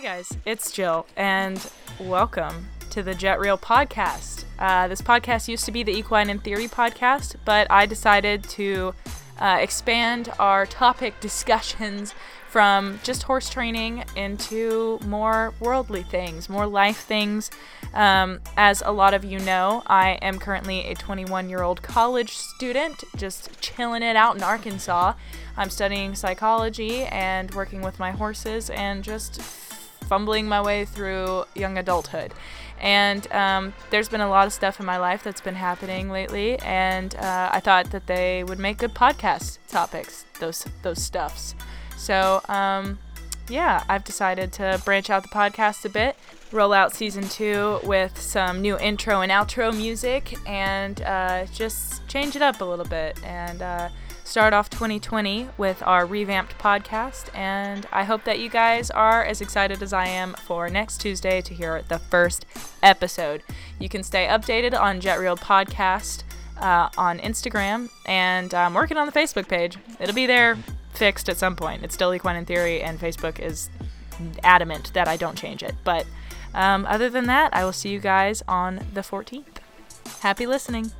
guys, it's Jill, and welcome to the JET Real podcast. Uh, this podcast used to be the Equine in Theory podcast, but I decided to uh, expand our topic discussions from just horse training into more worldly things, more life things. Um, as a lot of you know, I am currently a 21 year old college student, just chilling it out in Arkansas. I'm studying psychology and working with my horses and just fumbling my way through young adulthood. And um, there's been a lot of stuff in my life that's been happening lately, and uh, I thought that they would make good podcast topics. Those those stuffs. So um, yeah, I've decided to branch out the podcast a bit, roll out season two with some new intro and outro music, and uh, just change it up a little bit and uh, start off 2020 with our revamped podcast. And I hope that you guys are as excited as I am for next Tuesday to hear the first episode. You can stay updated on JET Real Podcast. Uh, on Instagram, and I'm working on the Facebook page. It'll be there fixed at some point. It's still Equine in Theory, and Facebook is adamant that I don't change it. But um, other than that, I will see you guys on the 14th. Happy listening.